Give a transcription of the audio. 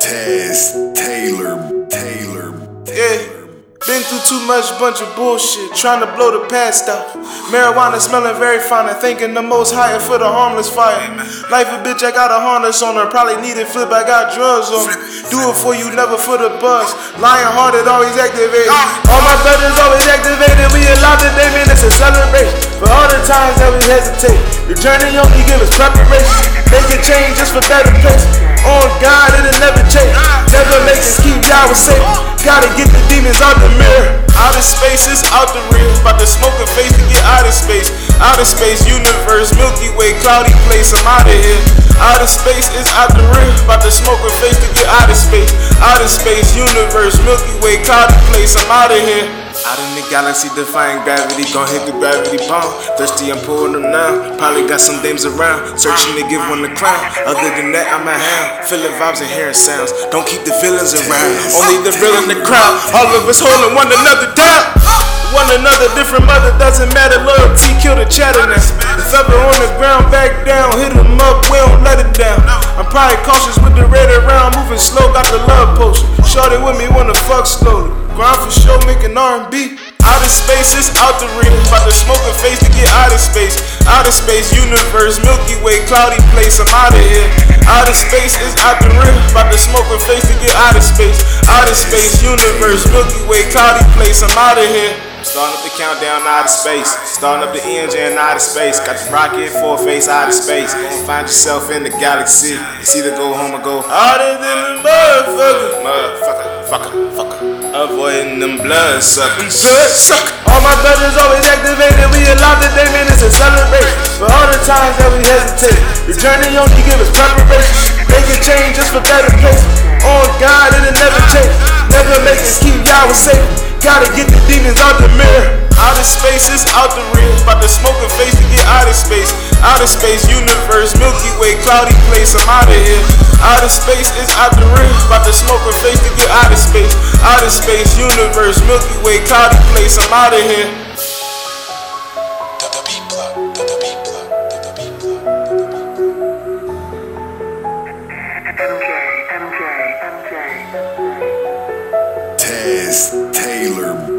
Taz Taylor, Taylor, Yeah. Been through too much bunch of bullshit, trying to blow the past out. Marijuana smelling very fine, and thinking the most higher for the harmless fire. Life a bitch, I got a harness on her. Probably need it flip, I got drugs on me. Do it for you, never for the buzz. Lion hearted, always activated. All my brothers always activated. We allowed the day, man, it's a celebration. For all the times that we hesitate, the journey only give us preparation. Make a change just for better place. On God, it'll never change. Never make us keep y'all safe. Gotta get the demons out the mirror. Outer space is out the real. About to smoke a face to get out of space. Outer space, universe, Milky Way, cloudy place. I'm out of here. Out Outer space is out the real. About to smoke a face to get out of space. Outer space, universe, Milky Way, cloudy place. I'm out of here. Out in the galaxy, defying gravity, gon' hit the gravity bomb. Thirsty, I'm pulling them now. Probably got some dames around, searching to give one the crown. Other than that, I'm a hound. Feeling vibes and hearing sounds. Don't keep the feelings around. Only the real in the crowd. All of us holding one another down. One another, different mother, doesn't matter. Loyalty, kill the chatter now. If ever on the ground, back down, hit hit 'em up, we don't let it down. I'm probably cautious with the red around, moving slow, got the love potion. Shorty with me, wanna fuck slowly. Grind for show, making R&B. Outer space is out the real. About to smoke a face to get out of space. Outer space, universe, Milky Way, cloudy place. I'm out of here. Outer space is out the real. About to smoke a face to get out of space. Outer space, universe, Milky Way, cloudy place. I'm out of here. Starting up the countdown out of space. Starting up the engine out of space. Got the rocket four face out of space. Gonna find yourself in the galaxy. It's either go home or go harder than a motherfucker. Motherfucker, fucker, fucker. Avoiding them blood suckers. Blood sucker. All my brothers always activated. We allowed the day, it's a celebration. For all the times that we hesitate. The journey only give us preparation. Make a change just for better places. On God, it'll never change. Never make us keep y'all safe. Gotta get the demons out the mirror. Outer space is out the real. About to smoke a face to get out of space. Outer space, universe, Milky Way, cloudy place. I'm out of here. Out Outer space is out the real. About to smoke a face to get out of space. Space, universe, Milky Way, cloudy place. I'm out of here. To the beat plug, to the beat plug, to the beat plug. MJ, MJ, MJ. Taz Taylor, Taylor,